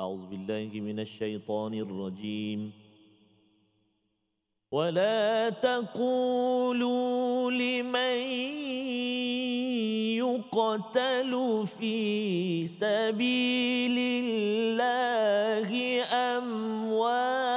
أعوذ بالله من الشيطان الرجيم. ولا تقولوا لمن يقتل في سبيل الله أموات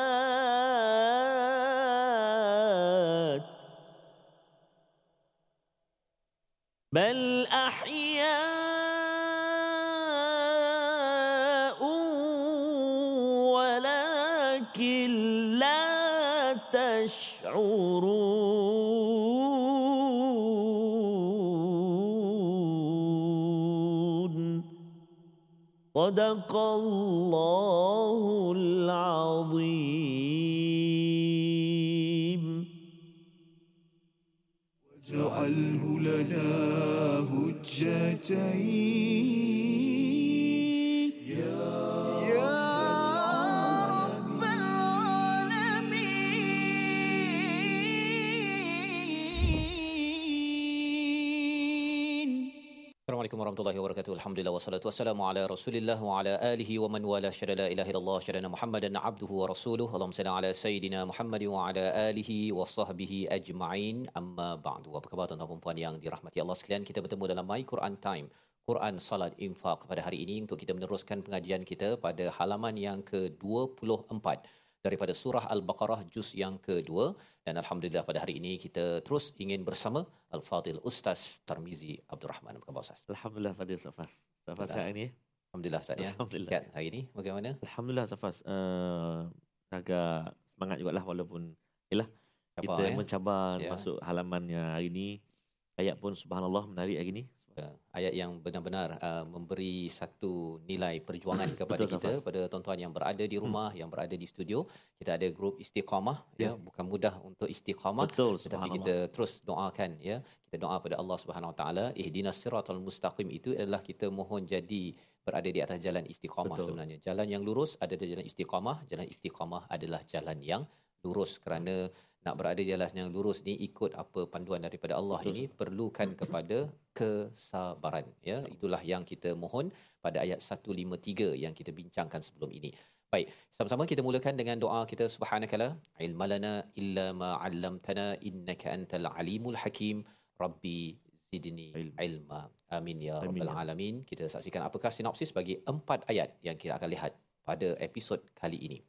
الله العظيم. واجعله لنا هجتين wabarakatuh. Alhamdulillah wassalatu wassalamu ala Rasulillah wa ala alihi wa man wala syada la ilaha illallah syada Muhammadan abduhu wa rasuluh. Allahumma salli ala sayidina Muhammad wa ala alihi wa sahbihi ajma'in. Amma ba'du. Apa khabar tuan-tuan dan puan yang dirahmati Allah sekalian? Kita bertemu dalam My Quran Time. Quran Salat Infaq pada hari ini untuk kita meneruskan pengajian kita pada halaman yang ke-24 daripada surah Al-Baqarah juz yang kedua dan alhamdulillah pada hari ini kita terus ingin bersama Al-Fadil Ustaz Tarmizi Abdul Rahman. Apa khabar Ustaz? Alhamdulillah Fadil Safas. Safas Alhamdulillah. sihat ni? Alhamdulillah Ustaz ya. Alhamdulillah. Sihat hari ini bagaimana? Alhamdulillah Safas. Uh, agak semangat jugalah walaupun yalah Cabar, kita ya? mencabar Ya. masuk halamannya hari ini. Ayat pun subhanallah menarik hari ini. Ya, ayat yang benar-benar uh, memberi satu nilai perjuangan kepada Betul, kita Safas. pada tuan-tuan yang berada di rumah yang berada di studio kita ada grup istiqamah ya, Ya. bukan mudah untuk istiqamah Betul tetapi kita terus doakan ya kita doa pada Allah Subhanahu Wa Taala ihdinas siratal mustaqim itu adalah kita mohon jadi berada di atas jalan istiqamah Betul. sebenarnya jalan yang lurus ada di jalan istiqamah jalan istiqamah adalah jalan yang lurus kerana nak berada jalan yang lurus ni ikut apa panduan daripada Allah Betul. ini perlukan kepada kesabaran ya. Itulah yang kita mohon pada ayat 153 yang kita bincangkan sebelum ini. Baik sama-sama kita mulakan dengan doa kita. Subhanakala ilmalana illa ma 'allamtana innaka antal alimul hakim. Rabbi zidni Ilm. ilma. Amin ya Amin, rabbal ya. alamin. Kita saksikan apakah sinopsis bagi empat ayat yang kita akan lihat pada episod kali ini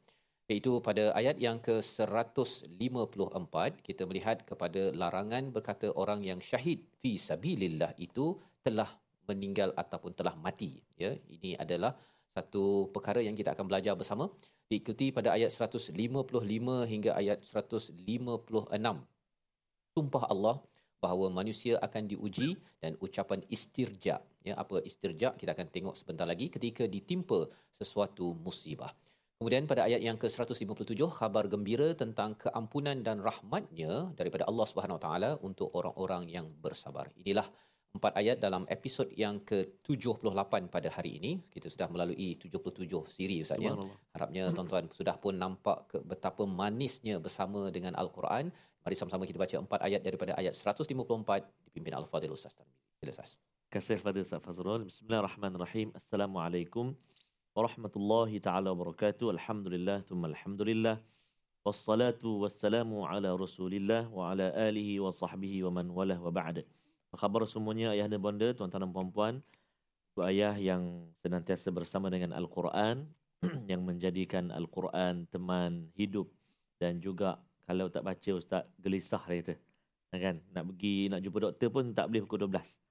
iaitu pada ayat yang ke-154 kita melihat kepada larangan berkata orang yang syahid fi sabilillah itu telah meninggal ataupun telah mati. Ya ini adalah satu perkara yang kita akan belajar bersama. Diikuti pada ayat 155 hingga ayat 156 sumpah Allah bahawa manusia akan diuji dan ucapan istirja. Ya apa istirja? Kita akan tengok sebentar lagi ketika ditimpa sesuatu musibah Kemudian pada ayat yang ke-157 khabar gembira tentang keampunan dan rahmatnya daripada Allah Subhanahu Wa Taala untuk orang-orang yang bersabar. Inilah empat ayat dalam episod yang ke-78 pada hari ini. Kita sudah melalui 77 siri Ustaz ya. Harapnya tuan-tuan sudah pun nampak ke betapa manisnya bersama dengan Al-Quran. Mari sama-sama kita baca empat ayat daripada ayat 154 dipimpin Al-Fadhil Ustaz Tarmizi. Sila Ustaz. Kasih Fadil Ustaz Fazrul. Bismillahirrahmanirrahim. Assalamualaikum warahmatullahi taala wabarakatuh. Alhamdulillah thumma alhamdulillah. Wassalatu wassalamu ala Rasulillah wa ala alihi wa sahbihi wa man walah wa ba'da. Apa khabar semuanya ayah dan bonda, tuan-tuan dan puan-puan, ibu ayah yang senantiasa bersama dengan Al-Quran, yang menjadikan Al-Quran teman hidup dan juga kalau tak baca ustaz gelisah dia kata. Kan? Nak pergi nak jumpa doktor pun tak boleh pukul 12.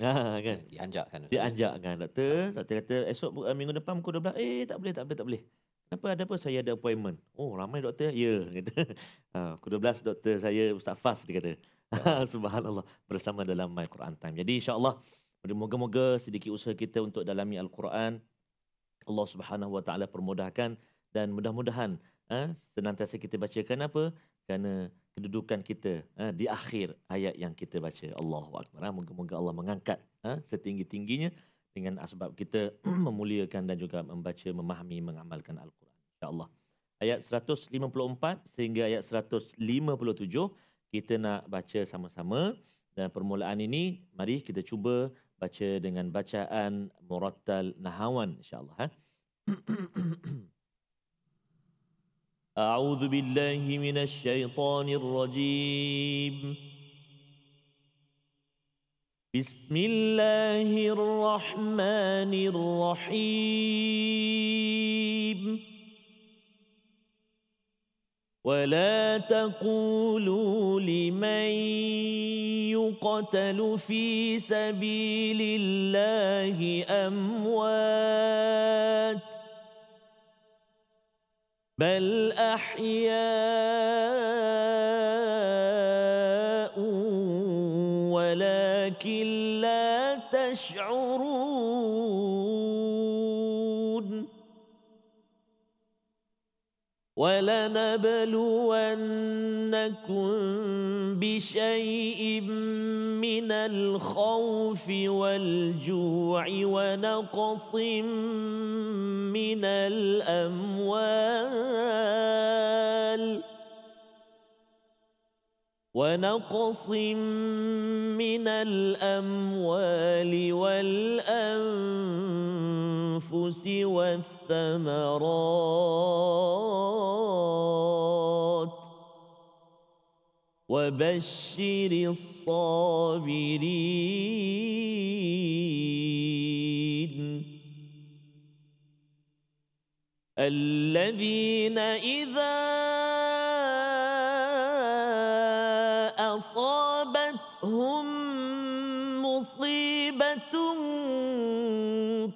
Ha, kan? Dianjakkan. Ustaz. Dia anjakkan doktor. Doktor kata esok uh, minggu depan pukul 12. Eh tak boleh, tak boleh, tak boleh. Kenapa ada apa? Saya ada appointment. Oh ramai doktor. Ya. Kata. Ha, pukul 12 doktor saya Ustaz Fas dia kata. Subhanallah. Bersama dalam My Quran Time. Jadi insyaAllah. Moga-moga sedikit usaha kita untuk dalami Al-Quran. Allah Subhanahu Wa Taala permudahkan dan mudah-mudahan ha, senantiasa kita bacakan apa? Kerana kedudukan kita ha, di akhir ayat yang kita baca. Allahu Akbar. Ha, moga-moga Allah mengangkat ha, setinggi-tingginya dengan asbab kita memuliakan dan juga membaca, memahami, mengamalkan Al-Quran. InsyaAllah. Ayat 154 sehingga ayat 157 kita nak baca sama-sama dan permulaan ini mari kita cuba baca dengan bacaan murattal nahawan insyaAllah. Ha? أعوذ بالله من الشيطان الرجيم. بسم الله الرحمن الرحيم. ولا تقولوا لمن يقتل في سبيل الله أموات. بل احياء ولكن لا تشعرون ولنبلونكم بشيء الخوف والجوع ونقص من الأموال ونقص من الأموال والأنفس والثمرات وبشر الصابرين. الذين إذا أصابتهم مصيبة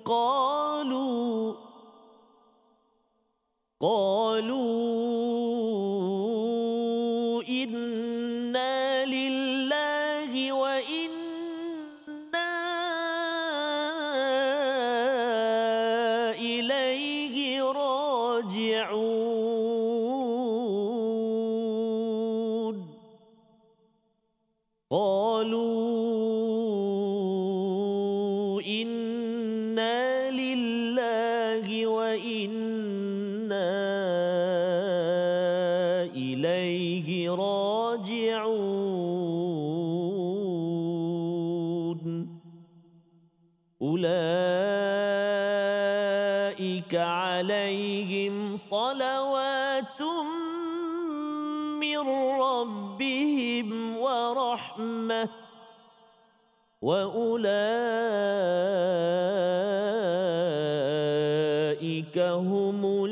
قالوا قالوا راجعون أولئك عليهم صلوات من ربهم ورحمة. وأولئك هم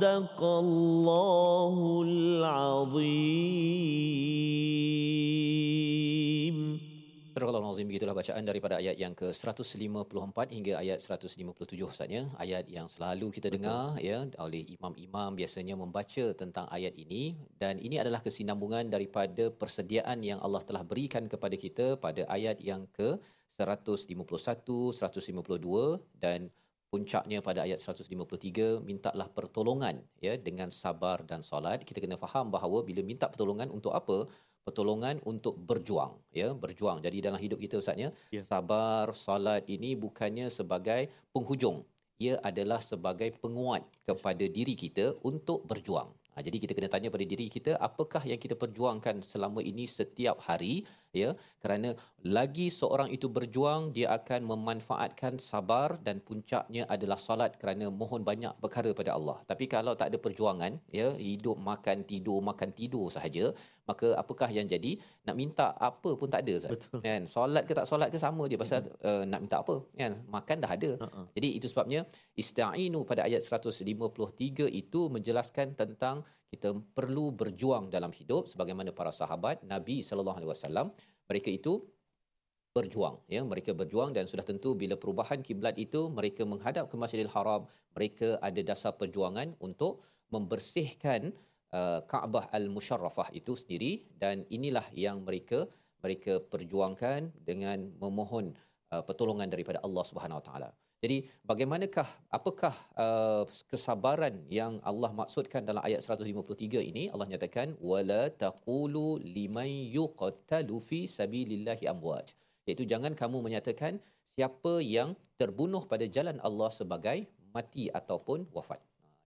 صدق الله العظيم Surah Al-Azim begitulah bacaan daripada ayat yang ke-154 hingga ayat 157 saatnya ayat yang selalu kita dengar ya oleh imam-imam biasanya membaca tentang ayat ini dan ini adalah kesinambungan daripada persediaan yang Allah telah berikan kepada kita pada ayat yang ke 151 152 dan puncaknya pada ayat 153 mintalah pertolongan ya dengan sabar dan solat. Kita kena faham bahawa bila minta pertolongan untuk apa? Pertolongan untuk berjuang ya berjuang. Jadi dalam hidup kita ustaz ya Ya. sabar solat ini bukannya sebagai penghujung. Ia adalah sebagai penguat kepada diri kita untuk berjuang. Ha, jadi kita kena tanya pada diri kita apakah yang kita perjuangkan selama ini setiap hari ya kerana lagi seorang itu berjuang dia akan memanfaatkan sabar dan puncaknya adalah solat kerana mohon banyak perkara pada Allah. Tapi kalau tak ada perjuangan ya hidup makan tidur makan tidur sahaja maka apakah yang jadi? Nak minta apa pun tak ada Ustaz. Betul. kan? Solat ke tak solat ke sama je. Pasal uh, nak minta apa? Kan? Makan dah ada. Uh-uh. jadi itu sebabnya ista'inu pada ayat 153 itu menjelaskan tentang kita perlu berjuang dalam hidup sebagaimana para sahabat Nabi sallallahu alaihi wasallam mereka itu berjuang ya mereka berjuang dan sudah tentu bila perubahan kiblat itu mereka menghadap ke Masjidil Haram mereka ada dasar perjuangan untuk membersihkan uh, Kaabah Al-Musharrafah itu sendiri dan inilah yang mereka mereka perjuangkan dengan memohon uh, pertolongan daripada Allah Subhanahu Wa Taala. Jadi bagaimanakah apakah uh, kesabaran yang Allah maksudkan dalam ayat 153 ini Allah nyatakan wala taqulu liman yuqtalu fi sabilillahi amwat iaitu jangan kamu menyatakan siapa yang terbunuh pada jalan Allah sebagai mati ataupun wafat.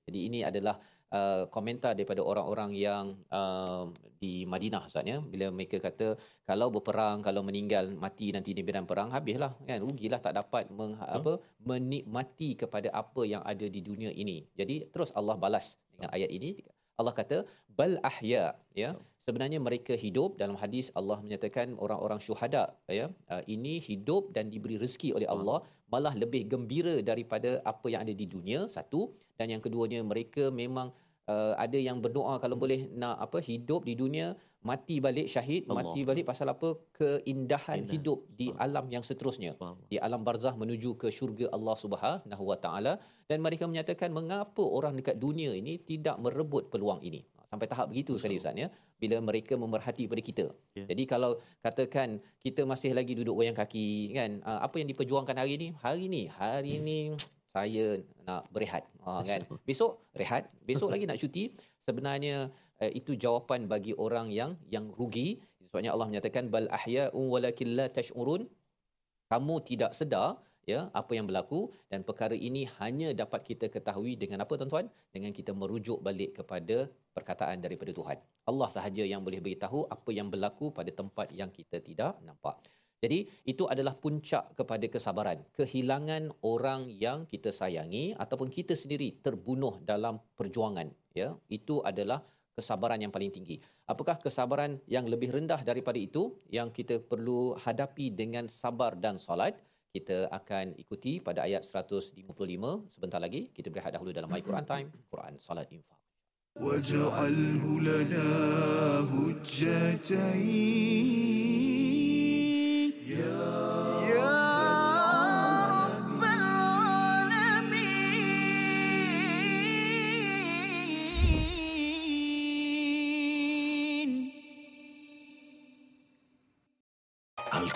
Jadi ini adalah uh, komentar daripada orang-orang yang uh, di Madinah Ustaz ya. Bila mereka kata kalau berperang kalau meninggal mati nanti di medan perang habislah kan? Rugilah tak dapat meng, apa menikmati kepada apa yang ada di dunia ini. Jadi terus Allah balas dengan ayat ini. Allah kata bal ahya ya. Sebenarnya mereka hidup dalam hadis Allah menyatakan orang-orang syuhada ya. Uh, ini hidup dan diberi rezeki oleh Allah malah lebih gembira daripada apa yang ada di dunia satu. Dan yang keduanya mereka memang uh, ada yang berdoa kalau boleh nak apa hidup di dunia mati balik syahid Allah. mati balik pasal apa keindahan Indah. hidup di Subhanallah. alam yang seterusnya Subhanallah. di alam barzah menuju ke syurga Allah Subhanahu wa taala dan mereka menyatakan mengapa orang dekat dunia ini tidak merebut peluang ini sampai tahap begitu sekali ustaz ya bila mereka memerhati pada kita Ya. jadi kalau katakan kita masih lagi duduk goyang kaki kan ah, apa yang diperjuangkan hari ini hari ini hari ini saya nak berehat. Ha, kan? Besok rehat. Besok lagi nak cuti. Sebenarnya eh, itu jawapan bagi orang yang yang rugi. Sebabnya Allah menyatakan bal ahya'un walakin la tash'urun. Kamu tidak sedar ya apa yang berlaku. Dan perkara ini hanya dapat kita ketahui dengan apa tuan-tuan? Dengan kita merujuk balik kepada perkataan daripada Tuhan. Allah sahaja yang boleh beritahu apa yang berlaku pada tempat yang kita tidak nampak jadi itu adalah puncak kepada kesabaran kehilangan orang yang kita sayangi ataupun kita sendiri terbunuh dalam perjuangan ya itu adalah kesabaran yang paling tinggi. Apakah kesabaran yang lebih rendah daripada itu yang kita perlu hadapi dengan sabar dan solat? Kita akan ikuti pada ayat 155 sebentar lagi. Kita berehat dahulu dalam My Quran Time, Quran Salat Infak. واجعله لنا هجتين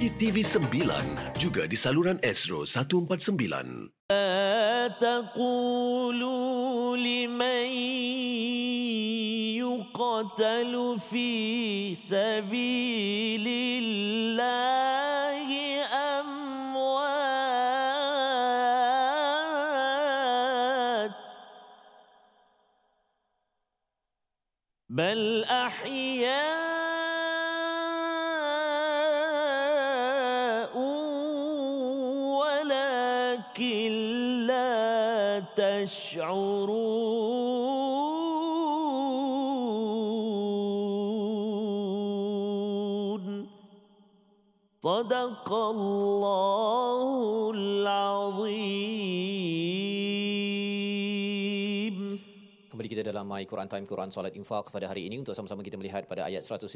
di TV9 juga di saluran Astro 149. لا تقولوا لمن يقتل في سبيل الله أموات بل صدق الله العظيم Kembali kita dalam My Quran Time Quran Salat Infak pada hari ini untuk sama-sama kita melihat pada ayat 154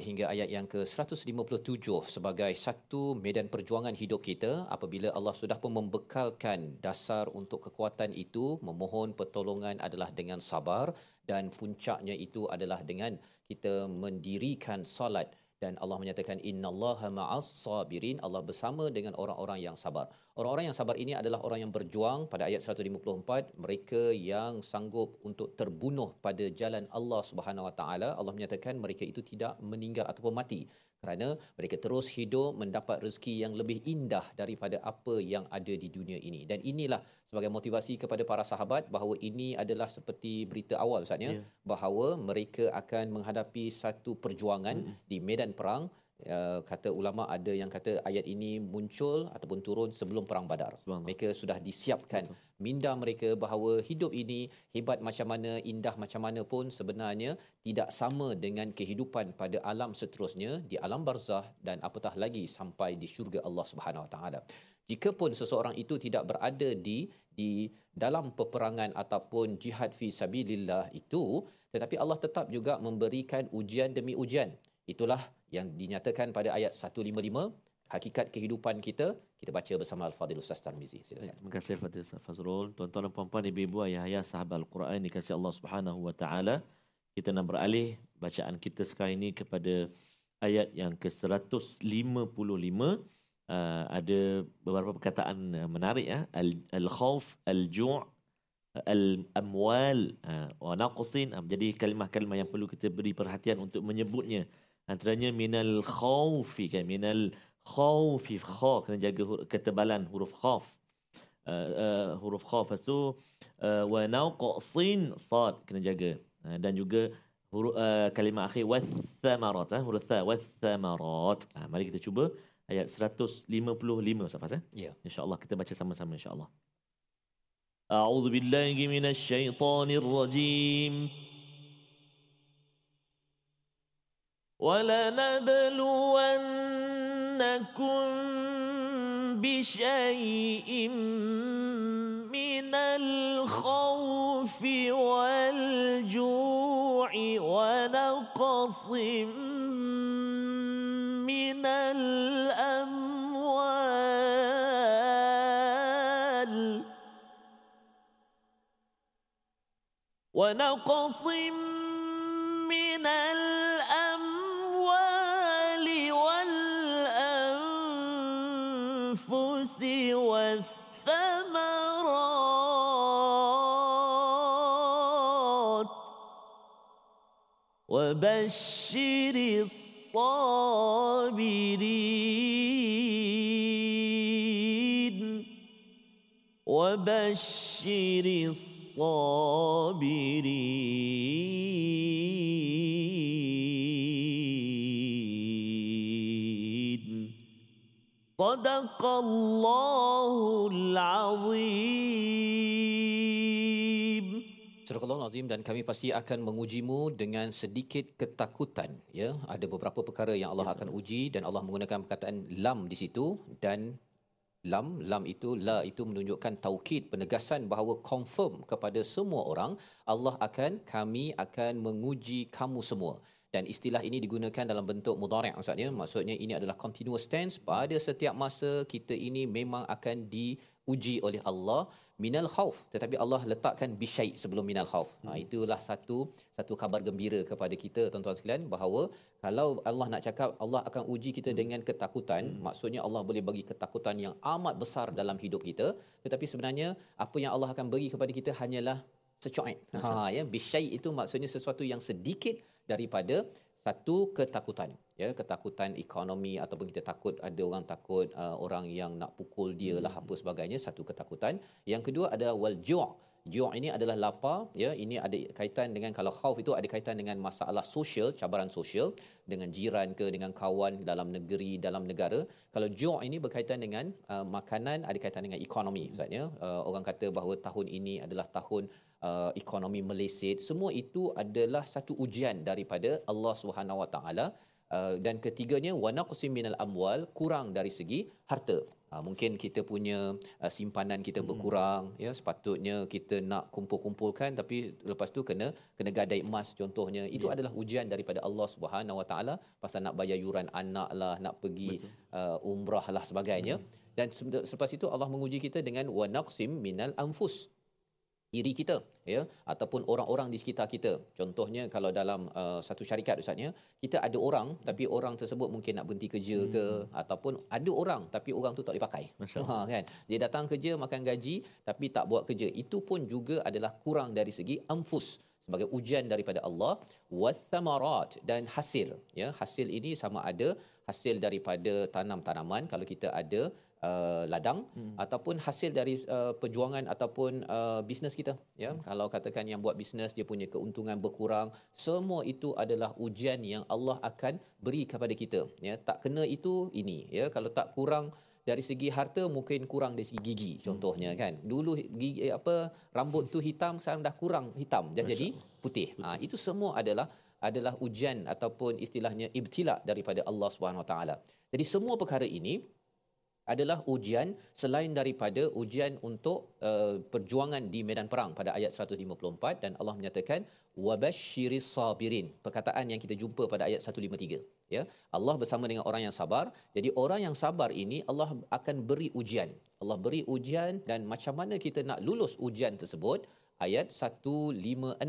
hingga ayat yang ke-157 sebagai satu medan perjuangan hidup kita apabila Allah sudah pun membekalkan dasar untuk kekuatan itu memohon pertolongan adalah dengan sabar dan puncaknya itu adalah dengan kita mendirikan solat dan Allah menyatakan innallaha ma'as sabirin Allah bersama dengan orang-orang yang sabar. Orang-orang yang sabar ini adalah orang yang berjuang pada ayat 154 mereka yang sanggup untuk terbunuh pada jalan Allah Subhanahu Wa Taala. Allah menyatakan mereka itu tidak meninggal ataupun mati kerana mereka terus hidup mendapat rezeki yang lebih indah daripada apa yang ada di dunia ini. Dan inilah sebagai motivasi kepada para sahabat bahawa ini adalah seperti berita awal Ustaz ya Ya. bahawa mereka akan menghadapi satu perjuangan Mm-mm. di medan perang uh, kata ulama ada yang kata ayat ini muncul ataupun turun sebelum perang Badar. Mereka sudah disiapkan minda mereka bahawa hidup ini hebat macam mana, indah macam mana pun sebenarnya tidak sama dengan kehidupan pada alam seterusnya di alam barzah dan apatah lagi sampai di syurga Allah Subhanahu Wa Taala. Jikapun seseorang itu tidak berada di di dalam peperangan ataupun jihad fi sabilillah itu tetapi Allah tetap juga memberikan ujian demi ujian. Itulah yang dinyatakan pada ayat 155 hakikat kehidupan kita kita baca bersama Al-Fadhil Ustaz Tarmizi. Terima kasih Fatih Ustaz Fazrul. Tuan-tuan dan puan-puan, ibu-ibu, ayah-ayah, sahabat Al-Quran dikasihi Allah Subhanahu wa taala. Kita nak beralih bacaan kita sekarang ini kepada ayat yang ke-155 uh, ada beberapa perkataan uh, menarik ya al al-khauf al-ju' al-amwal uh, wa naqsin uh, jadi kalimah-kalimah yang perlu kita beri perhatian untuk menyebutnya antaranya minal khaufi kan minal khaufi kha kena jaga huruf, ketebalan huruf khaf uh, uh, huruf khaf so uh, wa naqsin sad kena jaga uh, dan juga huruf uh, kalimah akhir wathamarat uh, huruf tha wathamarat uh, mari kita cuba ayat 155 Ustaz Fas eh Ya. insyaallah kita baca sama-sama insyaallah أعوذ بالله من الشيطان الرجيم ولنبلونكم بشيء من الخوف والجوع ونقص من الأموال ونقص من الأموال والأنفس والثمرات. وبشر الصابرين. وبشر الصابرين. صدق الله العظيم Surah Al-Azim dan kami pasti akan mengujimu dengan sedikit ketakutan ya ada beberapa perkara yang Allah akan uji dan Allah menggunakan perkataan lam di situ dan lam lam itu la itu menunjukkan taukid penegasan bahawa confirm kepada semua orang Allah akan kami akan menguji kamu semua dan istilah ini digunakan dalam bentuk mudhari' maksudnya maksudnya ini adalah continuous tense. Pada setiap masa kita ini memang akan diuji oleh Allah minal khauf tetapi Allah letakkan bisyai sebelum minal khauf ha, itulah satu satu kabar gembira kepada kita tuan-tuan sekalian bahawa kalau Allah nak cakap Allah akan uji kita dengan ketakutan. Maksudnya Allah boleh bagi ketakutan yang amat besar dalam hidup kita. Tetapi sebenarnya apa yang Allah akan bagi kepada kita hanyalah secuit ha. Ya bisyai itu maksudnya sesuatu yang sedikit daripada satu ketakutan ya ketakutan ekonomi ataupun kita takut ada orang takut uh, orang yang nak pukul dia lah apa sebagainya satu ketakutan. Yang kedua ada wal ju' ju' ini adalah lapar ya. Ini ada kaitan dengan kalau khauf itu ada kaitan dengan masalah sosial cabaran sosial dengan jiran ke dengan kawan dalam negeri dalam negara. Kalau ju' ini berkaitan dengan uh, makanan ada kaitan dengan ekonomi maksudnya uh, orang kata bahawa tahun ini adalah tahun uh, ekonomi meleset. Semua itu adalah satu ujian daripada Allah Subhanahu Wa Taala. Uh, dan ketiganya wanaqsim minal amwal kurang dari segi harta. Uh, mungkin kita punya uh, simpanan kita berkurang ya sepatutnya kita nak kumpul-kumpulkan tapi lepas tu kena kena gadai emas contohnya. Itu Ya. adalah ujian daripada Allah Subhanahu Wa Taala pasal nak bayar yuran anak lah, nak pergi uh, umrah lah sebagainya. Dan se- selepas itu Allah menguji kita dengan wanaqsim minal anfus diri kita ya ataupun orang-orang di sekitar kita. Contohnya kalau dalam uh, satu syarikat ustaznya kita ada orang tapi orang tersebut mungkin nak berhenti kerja ke ataupun ada orang tapi orang tu tak boleh pakai. Masya ha kan? Dia datang kerja makan gaji tapi tak buat kerja. Itu pun juga adalah kurang dari segi anfus sebagai ujian daripada Allah. Wathamarat dan hasil ya. Hasil ini sama ada hasil daripada tanam tanaman kalau kita ada uh, ladang hmm. ataupun hasil dari uh, perjuangan ataupun uh, bisnes kita ya. Hmm. kalau katakan yang buat bisnes dia punya keuntungan berkurang semua itu adalah ujian yang Allah akan beri kepada kita ya. Tak kena itu ini ya. Kalau tak kurang dari segi harta mungkin kurang dari segi gigi contohnya kan. Dulu gigi eh, apa rambut tu hitam sekarang dah kurang hitam dah jadi putih. Ha itu semua adalah adalah ujian ataupun istilahnya ibtila daripada Allah Subhanahu Wa Taala. Jadi semua perkara ini adalah ujian selain daripada ujian untuk uh, perjuangan di medan perang pada ayat 154 dan Allah menyatakan wabashiris sabirin. Perkataan yang kita jumpa pada ayat 153 ya. Allah bersama dengan orang yang sabar. Jadi orang yang sabar ini Allah akan beri ujian. Allah beri ujian dan macam mana kita nak lulus ujian tersebut ayat 156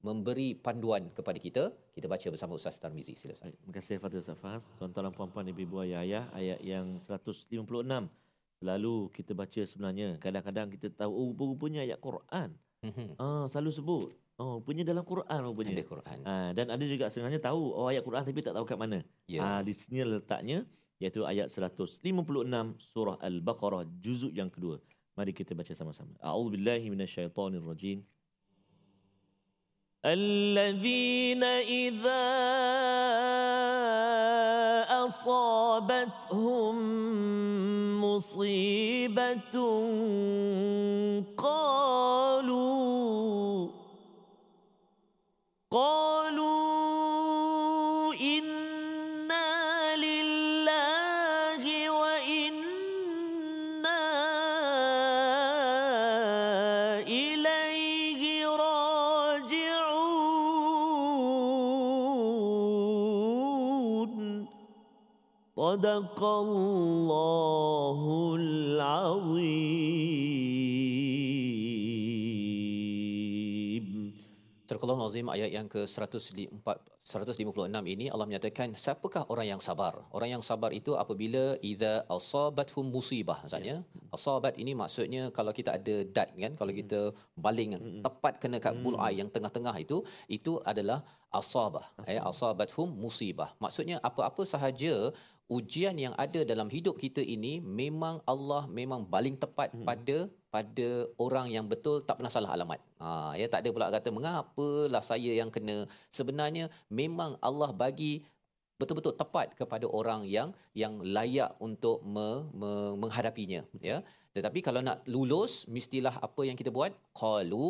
memberi panduan kepada kita. Kita baca bersama Ustaz Tarmizi. Sila Ustaz. Terima kasih Fadil Safas. Tuan-tuan dan puan-puan ibu-ibu ayah-ayah ayat yang 156. Selalu kita baca sebenarnya. Kadang-kadang kita tahu oh rupa-rupanya ayat Quran. Mhm. Ah selalu sebut. Oh rupanya dalam Quran rupanya. Ada Quran. Ah dan ada juga sebenarnya tahu oh ayat Quran tapi tak tahu kat mana. Ya. Ah di sini letaknya iaitu ayat 156 surah Al-Baqarah juzuk yang kedua. Mari kita baca sama-sama. A'udzubillahi minasyaitonirrajim. الذين إذا أصابتهم مصيبة قالوا قالوا إنا صدق الله العظيم Surah Al-Azim ayat yang ke-156 ini Allah menyatakan siapakah orang yang sabar? Orang yang sabar itu apabila idza asabathum musibah maksudnya. Asabat ini maksudnya kalau kita ada dat kan kalau kita baling tepat kena kat bullseye yang tengah-tengah itu itu adalah asabah. Ya asabathum musibah. Maksudnya apa-apa sahaja ujian yang ada dalam hidup kita ini memang Allah memang baling tepat pada pada orang yang betul tak pernah salah alamat. Ha ya tak ada pula kata mengapalah saya yang kena. Sebenarnya memang Allah bagi betul-betul tepat kepada orang yang yang layak untuk me, me, menghadapinya ya. Tetapi kalau nak lulus mestilah apa yang kita buat? Qalu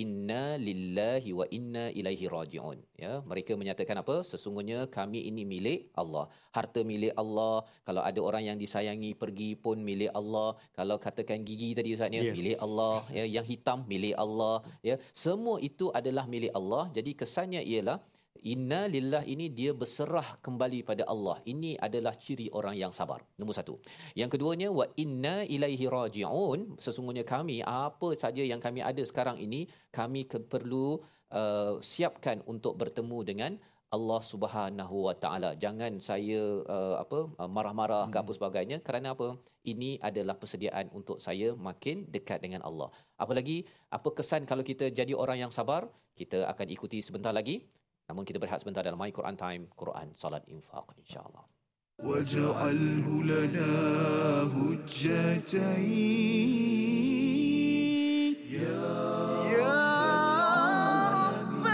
inna lillahi wa inna ilaihi rajiun ya. Mereka menyatakan apa? Sesungguhnya kami ini milik Allah. Harta milik Allah. Kalau ada orang yang disayangi pergi pun milik Allah. Kalau katakan gigi tadi ustaz ya Ya. milik Allah ya. Yang hitam milik Allah ya. Semua itu adalah milik Allah. Jadi kesannya ialah Inna lillah ini dia berserah kembali pada Allah. Ini adalah ciri orang yang sabar. Nombor satu. Yang keduanya, wa inna ilaihi raji'un. Sesungguhnya kami, apa saja yang kami ada sekarang ini, kami ke, perlu uh, siapkan untuk bertemu dengan Allah Subhanahu Wa Taala. Jangan saya uh, apa uh, marah-marah ke apa sebagainya kerana apa? Ini adalah persediaan untuk saya makin dekat dengan Allah. Apalagi apa kesan kalau kita jadi orang yang sabar? Kita akan ikuti sebentar lagi. Namun kita berehat sebentar dalam My Quran Time, Quran Salat Infaq insya-Allah. واجعله لنا هجتين يا رب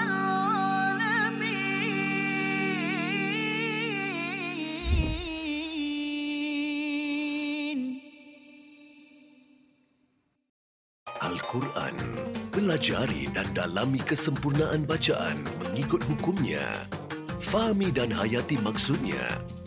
العالمين Al-Quran. Pelajari dan dalami kesempurnaan bacaan mengikut hukumnya. Fahami dan hayati maksudnya.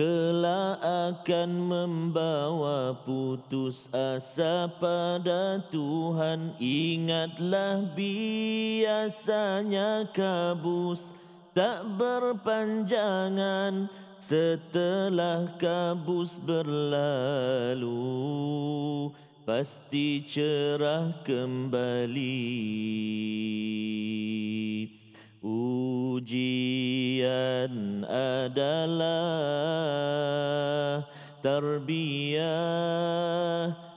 Kelak akan membawa putus asa pada Tuhan. Ingatlah biasanya kabus tak berpanjangan. Setelah kabus berlalu Pasti cerah kembali Ujian adalah tarbiyah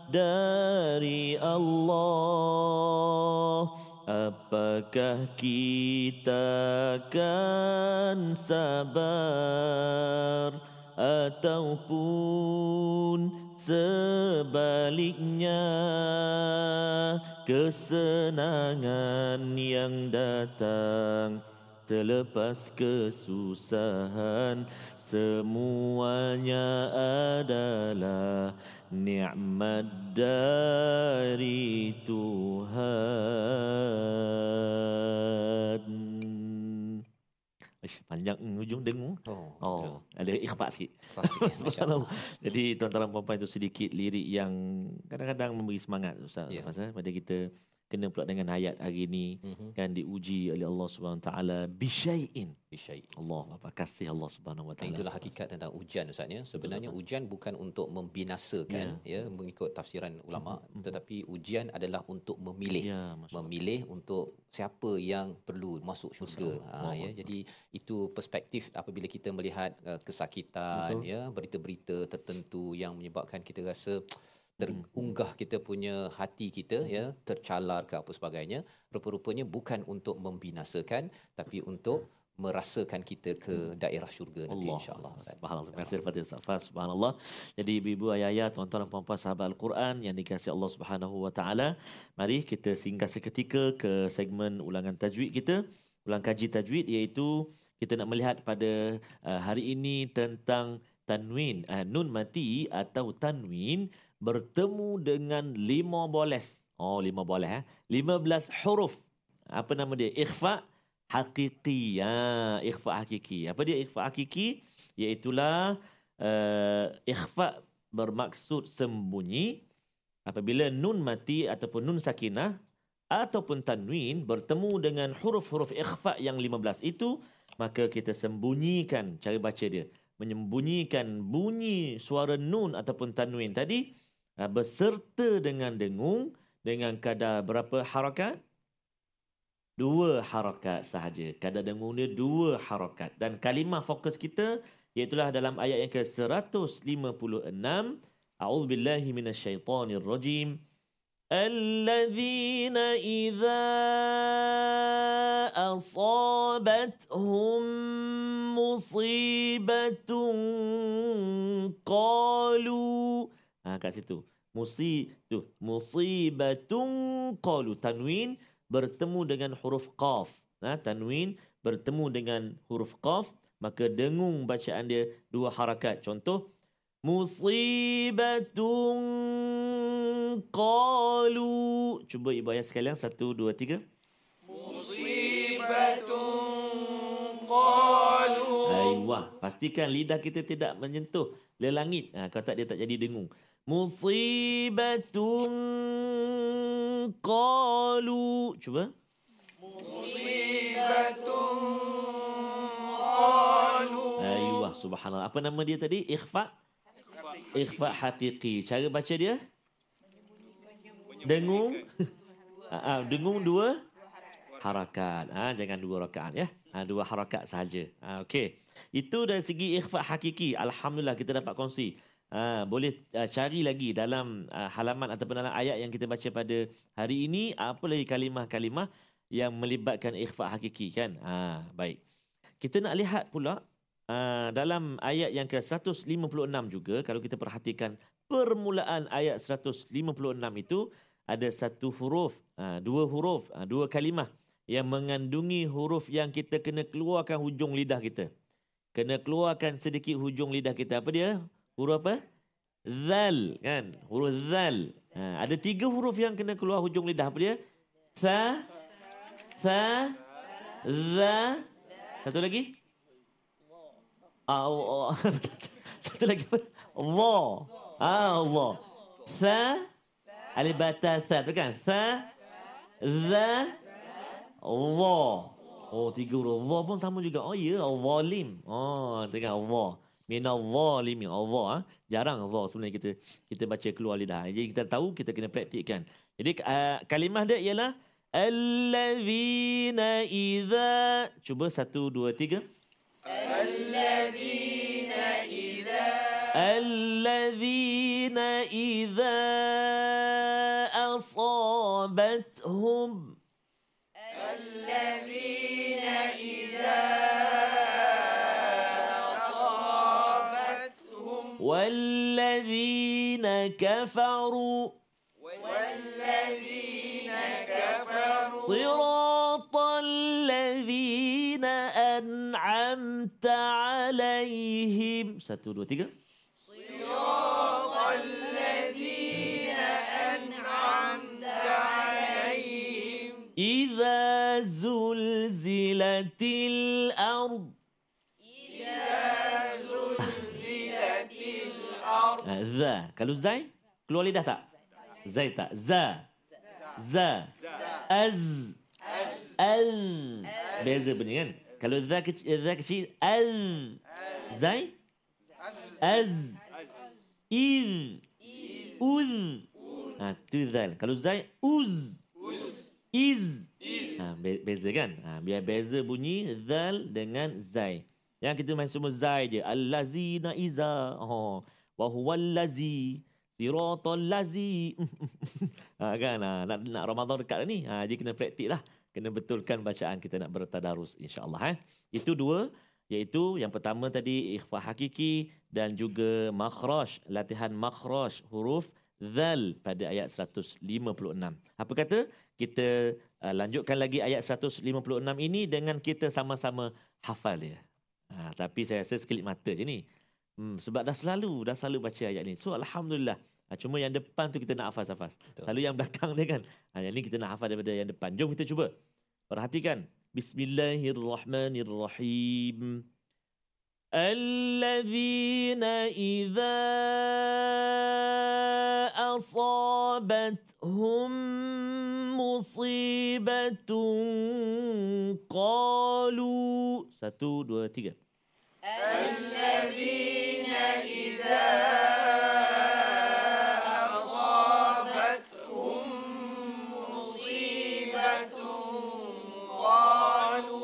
dari Allah. Apakah kita akan sabar ataupun sebaliknya kesenangan yang datang terlepas kesusahan semuanya adalah nikmat dari Tuhan Ish, panjang mm, hujung dengung. Oh, Oh, ada ikhfa sikit. Subhanallah. Jadi tuan-tuan dan puan-puan itu sedikit lirik yang kadang-kadang memberi semangat Ustaz Ya. yeah. pada kita kena pula dengan ayat hari ini Mhm. kan diuji oleh Allah Subhanahu Wa Taala bisyai'in. Bisyai. Allah apa kasih Allah Subhanahu Wa Taala. itulah hakikat tentang ujian Ustaz ya. Sebenarnya Betul, ujian bukan untuk membinasakan ya, mengikut tafsiran ulama Mhm, mhm. tetapi ujian adalah untuk memilih. Allah. Memilih untuk siapa yang perlu masuk syurga. Ha, Allah. ya. Jadi itu perspektif apabila kita melihat uh, kesakitan Betul. ya, berita-berita tertentu yang menyebabkan kita rasa terunggah kita punya hati kita ya tercalar ke apa sebagainya rupa-rupanya bukan untuk membinasakan tapi untuk merasakan kita ke daerah syurga nanti Allah. insyaallah. Subhanallah. Terima kasih kepada Ustaz Fas. Subhanallah. Jadi ibu-ibu ayah-ayah, tuan-tuan dan puan-puan sahabat Al-Quran yang dikasihi Allah Subhanahu Wa Taala, mari kita singgah seketika ke segmen ulangan tajwid kita, ulang kaji tajwid iaitu kita nak melihat pada uh, hari ini tentang tanwin, uh, nun mati atau tanwin bertemu dengan lima boles. Oh, lima boles eh. Lima belas huruf. Apa nama dia? Ikhfa hakiki. Ya, ikhfa hakiki. Apa dia ikhfa hakiki? Iaitulah uh, ikhfa bermaksud sembunyi apabila nun mati ataupun nun sakinah ataupun tanwin bertemu dengan huruf-huruf ikhfa yang 15 itu maka kita sembunyikan cara baca dia menyembunyikan bunyi suara nun ataupun tanwin tadi uh, beserta dengan dengung dengan kadar berapa harakat dua harakat sahaja. Kadar dengung dia dua harakat. Dan kalimah fokus kita iaitulah dalam ayat yang ke-156. A'udzu billahi minasyaitonir rajim. الذين إذا أصابتهم مصيبة قالوا ha, kat situ. Musi tu musibatun qalu tanwin bertemu dengan huruf qaf. Ha, tanwin bertemu dengan huruf qaf maka dengung bacaan dia dua harakat. Contoh musibatun qalu. Cuba ibu ayah sekalian satu dua tiga. Aiwah, pastikan lidah kita tidak menyentuh lelangit. Ha, kalau tak dia tak jadi dengung. Musibatun qalu. Cuba. Aiwah, subhanallah. Apa nama dia tadi? Ikhfa? Ikhfa hakiki. Cara baca dia? Dengung. Ah, ah, dengung dua harakat. Ha, jangan dua rakaat ya. Ha, dua harakat sahaja. Ha, Okey. Itu dari segi ikhfa hakiki. Alhamdulillah kita dapat kongsi. Ha, boleh uh, cari lagi dalam uh, halaman ataupun dalam ayat yang kita baca pada hari ini apa lagi kalimah-kalimah yang melibatkan ikhfa hakiki kan. Ha, baik. Kita nak lihat pula uh, dalam ayat yang ke-156 juga kalau kita perhatikan permulaan ayat 156 itu ada satu huruf, uh, dua huruf, uh, dua kalimah yang mengandungi huruf yang kita kena keluarkan hujung lidah kita. Kena keluarkan sedikit hujung lidah kita. Apa dia? Huruf apa? Zal, kan? Huruf zal. Ha, ada tiga huruf yang kena keluar hujung lidah. Apa dia? Tha, tha, za. Satu lagi? Ah, oh, oh. Satu lagi apa? Allah. Ah, Allah. Tha, alif bata tha. Tu kan? Tha, za, Allah. Oh, tiga huruf. Allah pun sama juga. Oh, ya. Al-Zalim. Oh, tu kan Allah minadh-dhalimi. Allah ah, jarang Allah sebenarnya kita kita baca keluar lidah. Jadi kita tahu kita kena praktikkan. Jadi uh, kalimah dia ialah allazina idza cuba 1 2 3 allazina idza allazina idza asabathum. Allazina idza والذين كفروا صراط الذين أنعمت عليهم. satu dua tiga إذا زلزلت الأرض Ah, Za. Kalau zai, keluar lidah tak? Zai tak. Za. Za. Az. Al. Beza bunyi kan? Kalau za kecil, za kecil, al. Zai. Az. Iz. Uz. Ha, tu zal. Kalau zai, uz. Iz. Ha, be- beza kan? Ha, biar beza bunyi zal dengan zai. Yang kita main semua zai je. Al-lazina iza. Oh. Wa huwal lazi. Siratal lazi. ha, kan? Ha, nak, nak Ramadan dekat ni. Ha, jadi kena praktik lah. Kena betulkan bacaan kita nak bertadarus insyaAllah. Eh. Itu dua. Iaitu yang pertama tadi ikhfa hakiki dan juga makhraj. Latihan makhraj huruf zal pada ayat 156. Apa kata? Kita uh, lanjutkan lagi ayat 156 ini dengan kita sama-sama hafal dia. Ha, tapi saya rasa sekelip mata je ni. Hmm, sebab dah selalu, dah selalu baca ayat ni. So Alhamdulillah. Ha, cuma yang depan tu kita nak hafaz-hafaz. Betul. Selalu yang belakang dia kan. Ha, yang ni kita nak hafal daripada yang depan. Jom kita cuba. Perhatikan. Bismillahirrahmanirrahim. الذين إذا أصابتهم مصيبة قالوا satu dua tiga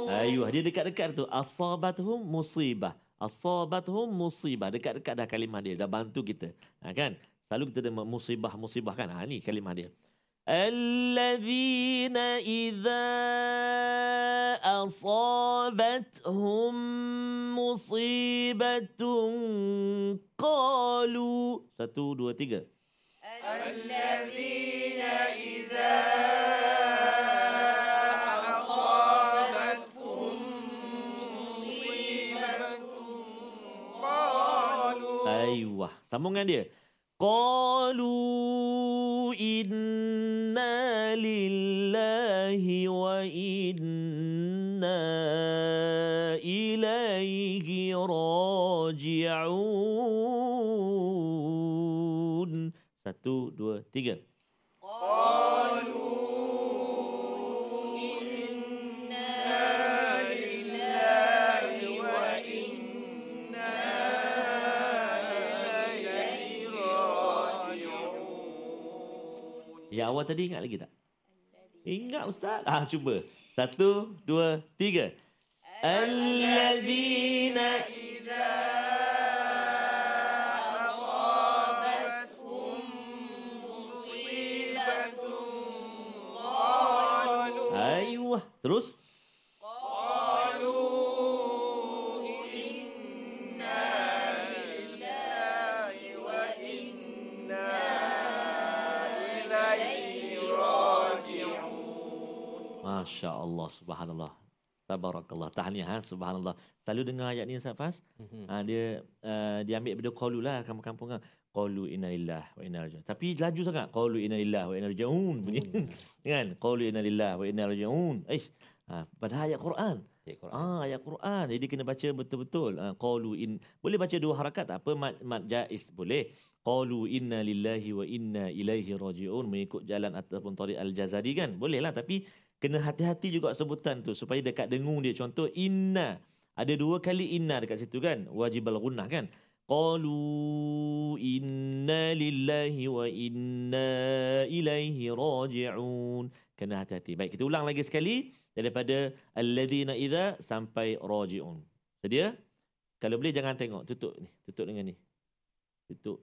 Ayuh, dia dekat-dekat tu. Asabatuhum musibah. Asabatuhum musibah. Dekat-dekat dah kalimah dia. Dah bantu kita. Ha, kan? Selalu kita ada musibah-musibah kan? Ha, ni kalimah dia. الذين إذا أصابتهم مصيبة قالوا satu dua tiga Ayuh, sambungan dia. Inna lillahi wa inna ilaihi raji'un. Satu, dua, tiga. Ya awal tadi ingat lagi tak? Ingat Ustaz? Ah cuba. Satu, dua, tiga. Alladzina Ayuh. Terus. Masya Allah, subhanallah. Tabarakallah. Tahniah, ha? subhanallah. Selalu dengar ayat ni Ustaz Fas. Mhm. Ha, dia uh, dia ambil daripada qalu lah kampung-kampung kan. Qalu inna lillah wa inna ilaihi raji'un. Tapi laju sangat. Qalu inna lillah wa inna ilaihi raji'un bunyi. kan? Qalu inna lillah wa inna ilaihi raji'un. Aish. Ha, pada ayat Quran. Ayat Quran. Ah, ayat Quran. Jadi kena baca betul-betul. Ah, qalu in boleh baca dua harakat tak apa mat, mat jaiz boleh. Qalu inna lillahi wa inna ilaihi raji'un mengikut jalan ataupun tariq al-jazari kan. Boleh lah tapi kena hati-hati juga sebutan tu supaya dekat dengung dia. Contoh inna. Ada dua kali inna dekat situ kan. Wajib al-gunnah kan. Qalu inna lillahi wa inna ilaihi raji'un. Kena hati-hati. Baik, kita ulang lagi sekali daripada alladzina idza sampai raji'un. Sedia? Kalau boleh jangan tengok, tutup ni. Tutup dengan ni. Tutup.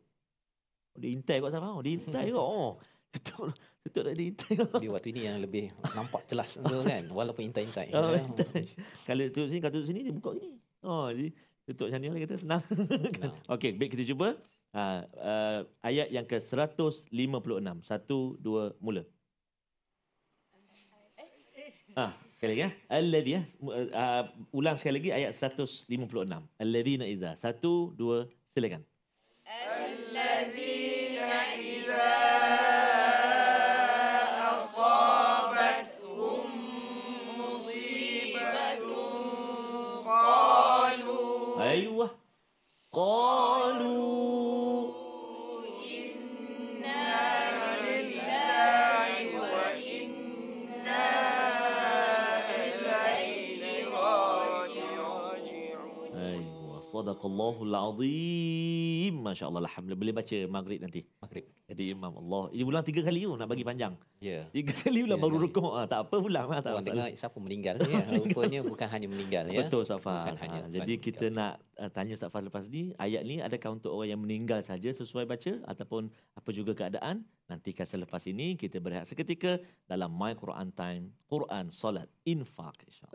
Oh, dia intai kot sama. Oh, dia intai kot. Oh. Tutup. Tutup dah dia intai. Dia waktu ini yang lebih nampak jelas tu kan walaupun intai-intai. Oh, Ya. intai. Kalau tutup sini, kalau tutup sini, dia buka gini. Oh, jadi tutup macam ni orang kata senang. Senang. Okey, baik kita cuba. Uh, uh, ayat yang ke-156. Satu, dua, mula. Ah, sekali lagi ya. Alladhi ya. Uh, ulang sekali lagi ayat 156. Alladhina iza. Satu, dua, silakan. قالوا إنا لله وإنا إليه راجعون. أيوة صدق الله العظيم. ما شاء الله boleh baca maghrib nanti? Maghrib. Jadi imam Allah. Ini ulang tiga kali you nak bagi panjang. Ya. Yeah. tiga kali ulang yeah. Ya, baru ya. rukuk. Ha, tak apa ulang lah, tak apa. siapa meninggal ya. rupanya bukan hanya meninggal ya. betul Safa ha, jadi kita nak uh, tanya Safar lepas ni ayat ni adakah untuk orang yang meninggal saja sesuai baca ataupun apa juga keadaan? Nanti selepas ini kita berehat seketika dalam my Quran time Quran Salat infak insyaallah.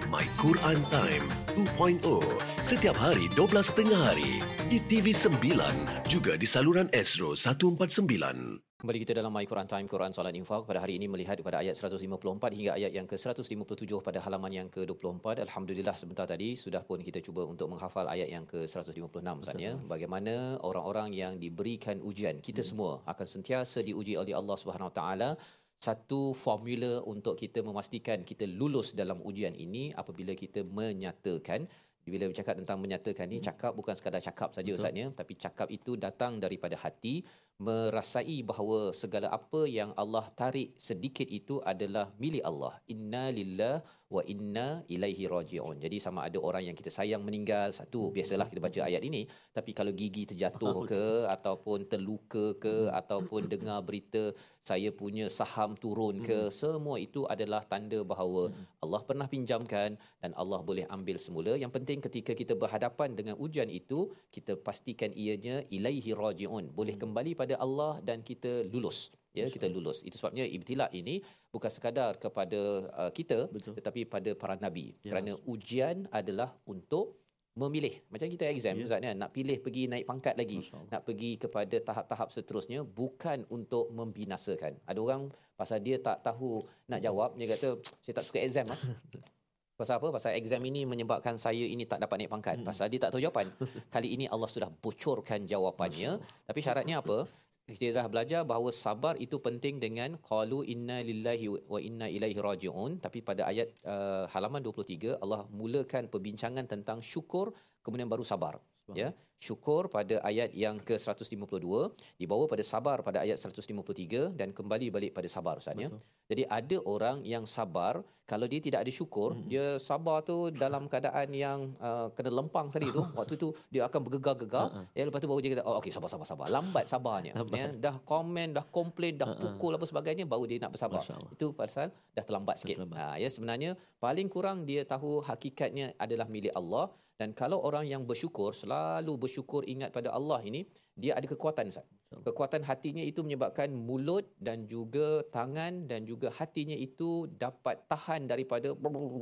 My Quran Time 2.0 setiap hari 12.30 hari di TV9 juga di saluran Astro 149. Kembali kita dalam My Quran Time, Quran Salat Infak. Pada hari ini melihat pada ayat 154 hingga ayat yang ke-157 pada halaman yang ke-24. Alhamdulillah sebentar tadi sudah pun kita cuba untuk menghafal ayat yang ke-156 Ustaz ya. Bagaimana orang-orang yang diberikan ujian. Kita semua akan sentiasa diuji oleh Allah Subhanahu Wa Taala satu formula untuk kita memastikan kita lulus dalam ujian ini apabila kita menyatakan. Bila bercakap tentang menyatakan ni cakap bukan sekadar cakap saja Ustaz ya. Tapi cakap itu datang daripada hati merasai bahawa segala apa yang Allah tarik sedikit itu adalah milik Allah. Inna lillah wa inna ilaihi rajiun. Jadi sama ada orang yang kita sayang meninggal satu biasalah kita baca ayat ini. Tapi kalau gigi terjatuh ke ataupun terluka ke ataupun dengar berita saya punya saham turun ke semua itu adalah tanda bahawa Allah pernah pinjamkan dan Allah boleh ambil semula. Yang penting ketika kita berhadapan dengan ujian itu kita pastikan ianya ilaihi rajiun. Boleh kembali pada Allah dan kita lulus ya kita lulus itu sebabnya ibtila ini bukan sekadar kepada uh, kita Betul. tetapi pada para nabi Ya, kerana ujian adalah untuk memilih macam kita exam Ya. Ustaz kan nak pilih pergi naik pangkat lagi nak pergi kepada tahap-tahap seterusnya bukan untuk membinasakan ada orang pasal dia tak tahu nak jawab dia kata saya tak suka exam lah Pasal apa? Pasal exam ini menyebabkan saya ini tak dapat naik pangkat. Pasal dia tak tahu jawapan. Kali ini Allah sudah bocorkan jawapannya. Tapi syaratnya apa? Kita dah belajar bahawa sabar itu penting dengan qalu inna lillahi wa inna ilaihi rajiun. Tapi pada ayat uh, halaman 23 Allah mulakan perbincangan tentang syukur kemudian baru sabar. Ya, syukur pada ayat yang ke-152 dibawa pada sabar pada ayat 153 dan kembali balik pada sabar Ustaz ya. Jadi ada orang yang sabar kalau dia tidak ada syukur, Hmm. dia sabar tu dalam keadaan yang uh, kena lempang tadi tu. Waktu tu dia akan bergegar-gegar. Ha, ya lepas tu baru dia kata, "Oh okey sabar sabar sabar." Lambat sabarnya. Lambat. ya, dah komen, dah komplain, dah pukul apa sebagainya baru dia nak bersabar. Itu pasal dah terlambat sikit. terlambat. Ha, ya sebenarnya paling kurang dia tahu hakikatnya adalah milik Allah dan kalau orang yang bersyukur selalu bersyukur ingat pada Allah ini dia ada kekuatan Ustaz. Kekuatan hatinya itu menyebabkan mulut dan juga tangan dan juga hatinya itu dapat tahan daripada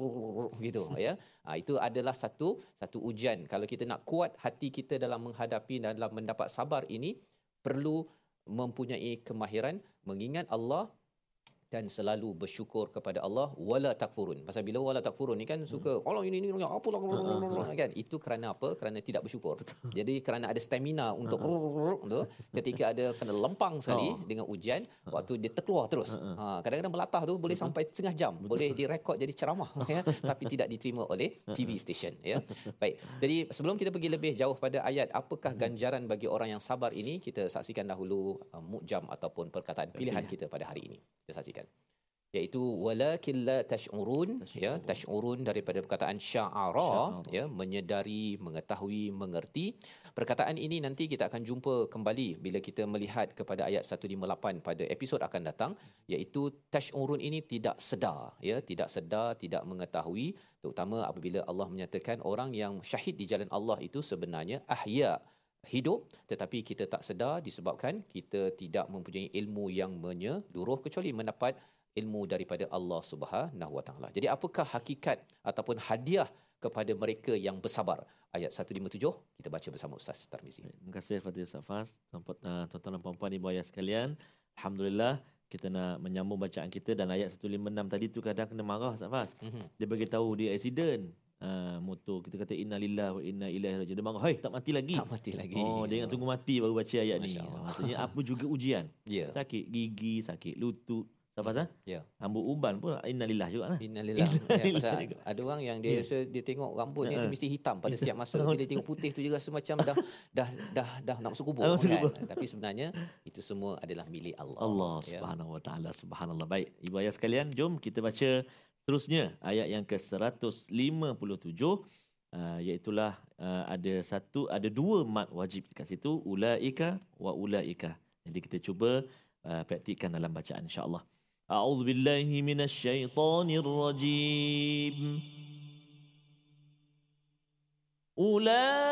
gitu ya. Ha, itu adalah satu satu ujian. Kalau kita nak kuat hati kita dalam menghadapi dan dalam mendapat sabar ini perlu mempunyai kemahiran mengingat Allah dan selalu bersyukur kepada Allah wala takfurun. Pasal bila wala takfurun ni kan suka Allah ini ini apa lah kan. Itu kerana apa? Kerana tidak bersyukur. Jadi kerana ada stamina untuk tu ketika ada kena lempang sekali Oh. dengan ujian waktu dia terkeluar terus. Ha kadang-kadang melatah tu boleh sampai setengah jam. Boleh direkod jadi ceramah ya tapi tidak diterima oleh TV station ya. Baik. Jadi sebelum kita pergi lebih jauh pada ayat apakah ganjaran bagi orang yang sabar ini kita saksikan dahulu uh, mukjam ataupun perkataan pilihan kita pada hari ini. Kita saksikan iaitu walakin la tash'urun ya tash'urun. daripada perkataan sya'ara Sya'ara. ya menyedari mengetahui mengerti. Perkataan ini nanti kita akan jumpa kembali bila kita melihat kepada ayat 158 pada episod akan datang iaitu tash'urun ini tidak sedar ya tidak sedar tidak mengetahui. Terutama apabila Allah menyatakan orang yang syahid di jalan Allah itu sebenarnya ahya hidup tetapi kita tak sedar disebabkan kita tidak mempunyai ilmu yang menyeluruh kecuali mendapat ilmu daripada Allah Subhanahu Wa Taala. Jadi apakah hakikat ataupun hadiah kepada mereka yang bersabar. Ayat 157 kita baca bersama Ustaz Tarmizi. Terima kasih Fadil Safas. Uh, Tuan-tuan dan puan-puan, ibu ayah sekalian. Alhamdulillah kita nak menyambung bacaan kita dan ayat 156 tadi tu kadang kena marah Safas. Mhm. Dia bagi tahu dia accident. Uh, motor kita kata innalillahi wa inna ilaihi rajiun. Dia marah, "Hai, tak mati lagi." Tak mati lagi. Oh, dia ingat tunggu mati baru baca ayat ni. Masya Allah. Maksudnya apa juga ujian. Ya. Sakit gigi, sakit lutut. Safas ah? Ya. Rambut uban pun innalillah juga lah. Innalillah. Ya, Innalillah pasal juga. ada orang yang dia Ya. rasa dia tengok rambut dia, Ha. dia mesti hitam pada setiap masa. Bila dia tengok putih tu juga rasa macam dah dah dah dah nak masuk kubur kan. kubur. Tapi sebenarnya itu semua adalah milik Allah. Allah Ya. Subhanahu Wa Taala Subhanallah. Baik, ibu ayah sekalian, jom kita baca Seterusnya ayat yang ke-157 ah, iaitu uh, ah, ada satu ada dua mat wajib dekat situ ulaika wa ulaika. Jadi kita cuba uh, praktikkan dalam bacaan insya-Allah. A'udzu billahi minasyaitonir rajim. Ulaika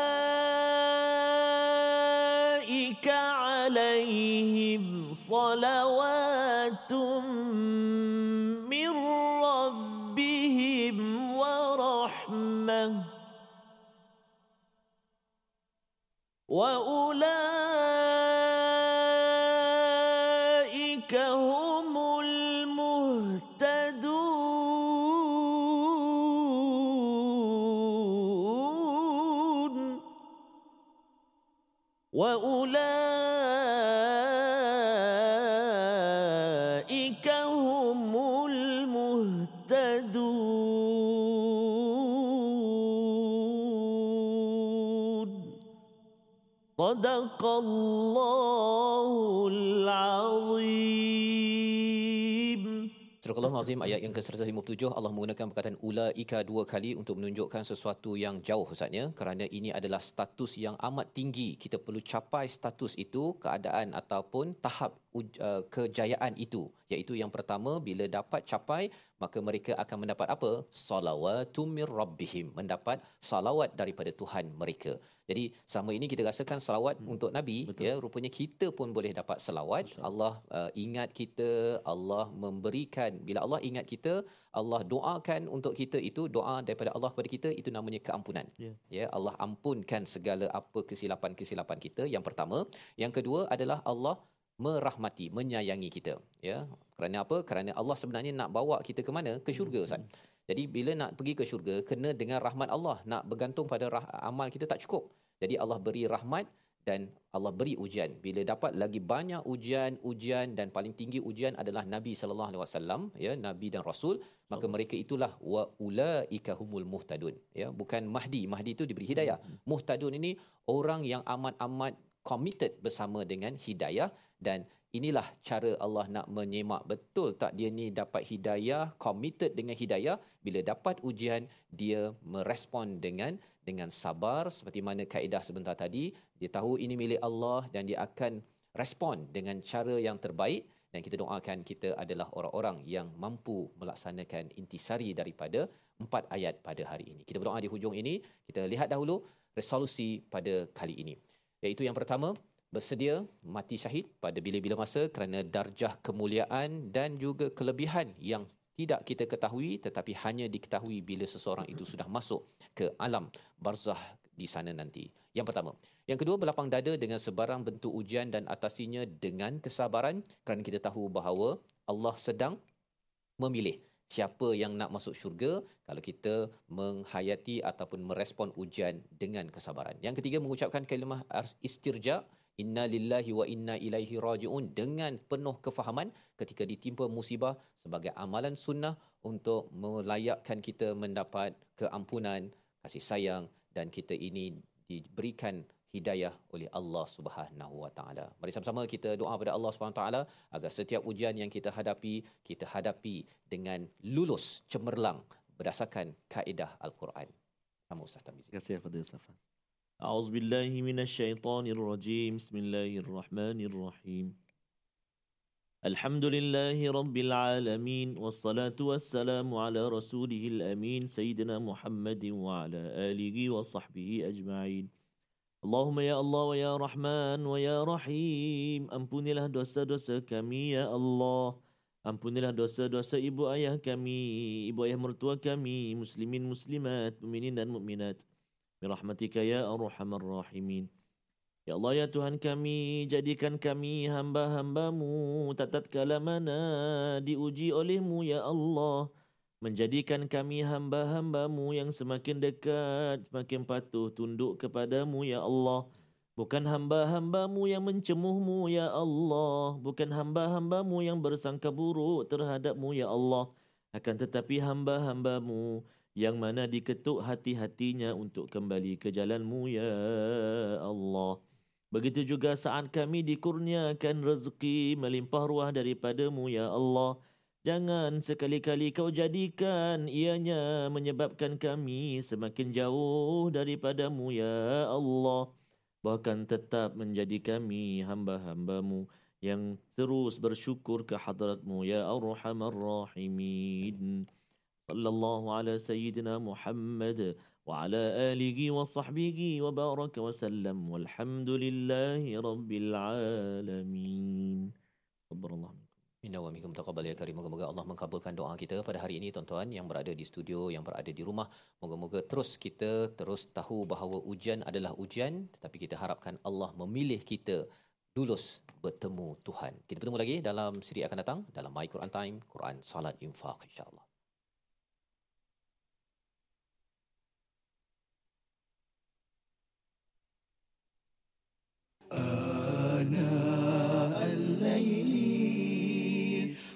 alaihim salawatum. وأولئك Al-Azim ayat yang ke-157 Allah menggunakan perkataan ulaika dua kali untuk menunjukkan sesuatu yang jauh Ustaznya. Kerana ini adalah status yang amat tinggi. Kita perlu capai status itu keadaan ataupun tahap uh, kejayaan itu. Iaitu yang pertama bila dapat capai maka mereka akan mendapat apa? Salawatum mir rabbihim. Mendapat salawat daripada Tuhan mereka. Jadi sama ini kita rasakan salawat hmm. untuk nabi Betul. ya. Rupanya kita pun boleh dapat salawat. Allah. Uh, ingat kita Allah memberikan. Bila Allah ingat kita Allah doakan untuk kita itu doa daripada Allah kepada kita itu namanya keampunan. Ya. ya Allah ampunkan segala apa kesilapan-kesilapan kita. Yang pertama. Yang kedua adalah Allah merahmati menyayangi kita. Ya? Kerana apa? Kerana Allah sebenarnya nak bawa kita ke mana? Ke syurga Ustaz. Jadi bila nak pergi ke syurga kena dengan rahmat Allah. Nak bergantung pada rah- amal kita tak cukup. Jadi Allah beri rahmat dan Allah beri ujian. Bila dapat lagi banyak ujian, ujian dan paling tinggi ujian adalah Nabi sallallahu alaihi wasallam, ya, nabi dan rasul, maka mereka itulah wa ulaika humul muhtadun, ya, bukan mahdi. Mahdi itu diberi hidayah. Muhtadun ini orang yang amat-amat committed bersama dengan hidayah dan inilah cara Allah nak menyemak betul tak dia ni dapat hidayah, committed dengan hidayah, bila dapat ujian dia merespon dengan dengan sabar seperti mana kaedah sebentar tadi, dia tahu ini milik Allah dan dia akan respon dengan cara yang terbaik dan kita doakan kita adalah orang-orang yang mampu melaksanakan intisari daripada empat ayat pada hari ini. Kita berdoa di hujung ini, kita lihat dahulu resolusi pada kali ini. Iaitu yang pertama, bersedia mati syahid pada bila-bila masa kerana darjah kemuliaan dan juga kelebihan yang tidak kita ketahui tetapi hanya diketahui bila seseorang itu sudah masuk ke alam barzah di sana nanti. Yang pertama. Yang kedua, berlapang dada dengan sebarang bentuk ujian dan atasinya dengan kesabaran kerana kita tahu bahawa Allah sedang memilih siapa yang nak masuk syurga kalau kita menghayati ataupun merespon ujian dengan kesabaran. Yang ketiga mengucapkan kalimah istirja inna lillahi wa inna ilaihi rajiun dengan penuh kefahaman ketika ditimpa musibah sebagai amalan sunnah untuk melayakkan kita mendapat keampunan, kasih sayang dan kita ini diberikan hidayah oleh Allah Subhanahu Wa Taala. Mari sama-sama kita doa pada Allah Subhanahu Wa Taala agar setiap ujian yang kita hadapi, kita hadapi dengan lulus cemerlang berdasarkan kaedah Al-Quran. Sama Ustaz Tamizi. Terima kasih Fadil Safas. أعوذ بالله من الشيطان الرجيم بسم الله الرحمن الرحيم الحمد لله رب العالمين والصلاة والسلام على رسوله الأمين سيدنا محمد وعلى آله وصحبه أجمعين Allahumma ya Allah wa ya Rahman wa ya Rahim. Ampunilah dosa-dosa kami ya Allah. Ampunilah dosa-dosa ibu ayah kami ibu ayah mertua kami muslimin muslimat mukminin dan mukminat. Birahmatika ya arhamar rahimin. Ya Allah ya Tuhan kami jadikan kami hamba-hambamu. Tatkala mana diuji olehmu ya Allah. Menjadikan kami hamba-hambamu yang semakin dekat, semakin patuh tunduk kepadamu ya Allah. Bukan hamba-hambamu yang mencemuhmu, Ya Allah. Bukan hamba-hambamu yang bersangka buruk terhadapmu, Ya Allah. Akan tetapi hamba-hambamu yang mana diketuk hati-hatinya untuk kembali ke jalanmu, Ya Allah. Begitu juga saat kami dikurniakan rezeki melimpah ruah daripadamu, Ya Allah. Jangan sekali-kali kau jadikan ianya menyebabkan kami semakin jauh daripadamu, Ya Allah. Bahkan tetap menjadi kami hamba-hambamu yang terus bersyukur ke hadratmu ya arhamar rahimin. Sallallahu ala sayyidina muhammad wa ala alihi wa sahbihi wa baraka wa sallam. Walhamdulillahi rabbil alamin. Subhanallah. Inna wa minkum taqabbal ya karim. Moga-moga Allah mengkabulkan doa kita pada hari ini tuan-tuan yang berada di studio, yang berada di rumah. Moga-moga terus kita terus tahu bahawa ujian adalah ujian tetapi kita harapkan Allah memilih kita lulus bertemu Tuhan. Kita bertemu lagi dalam siri akan datang dalam My Quran Time, Quran Salat Infaq insya-Allah. آناء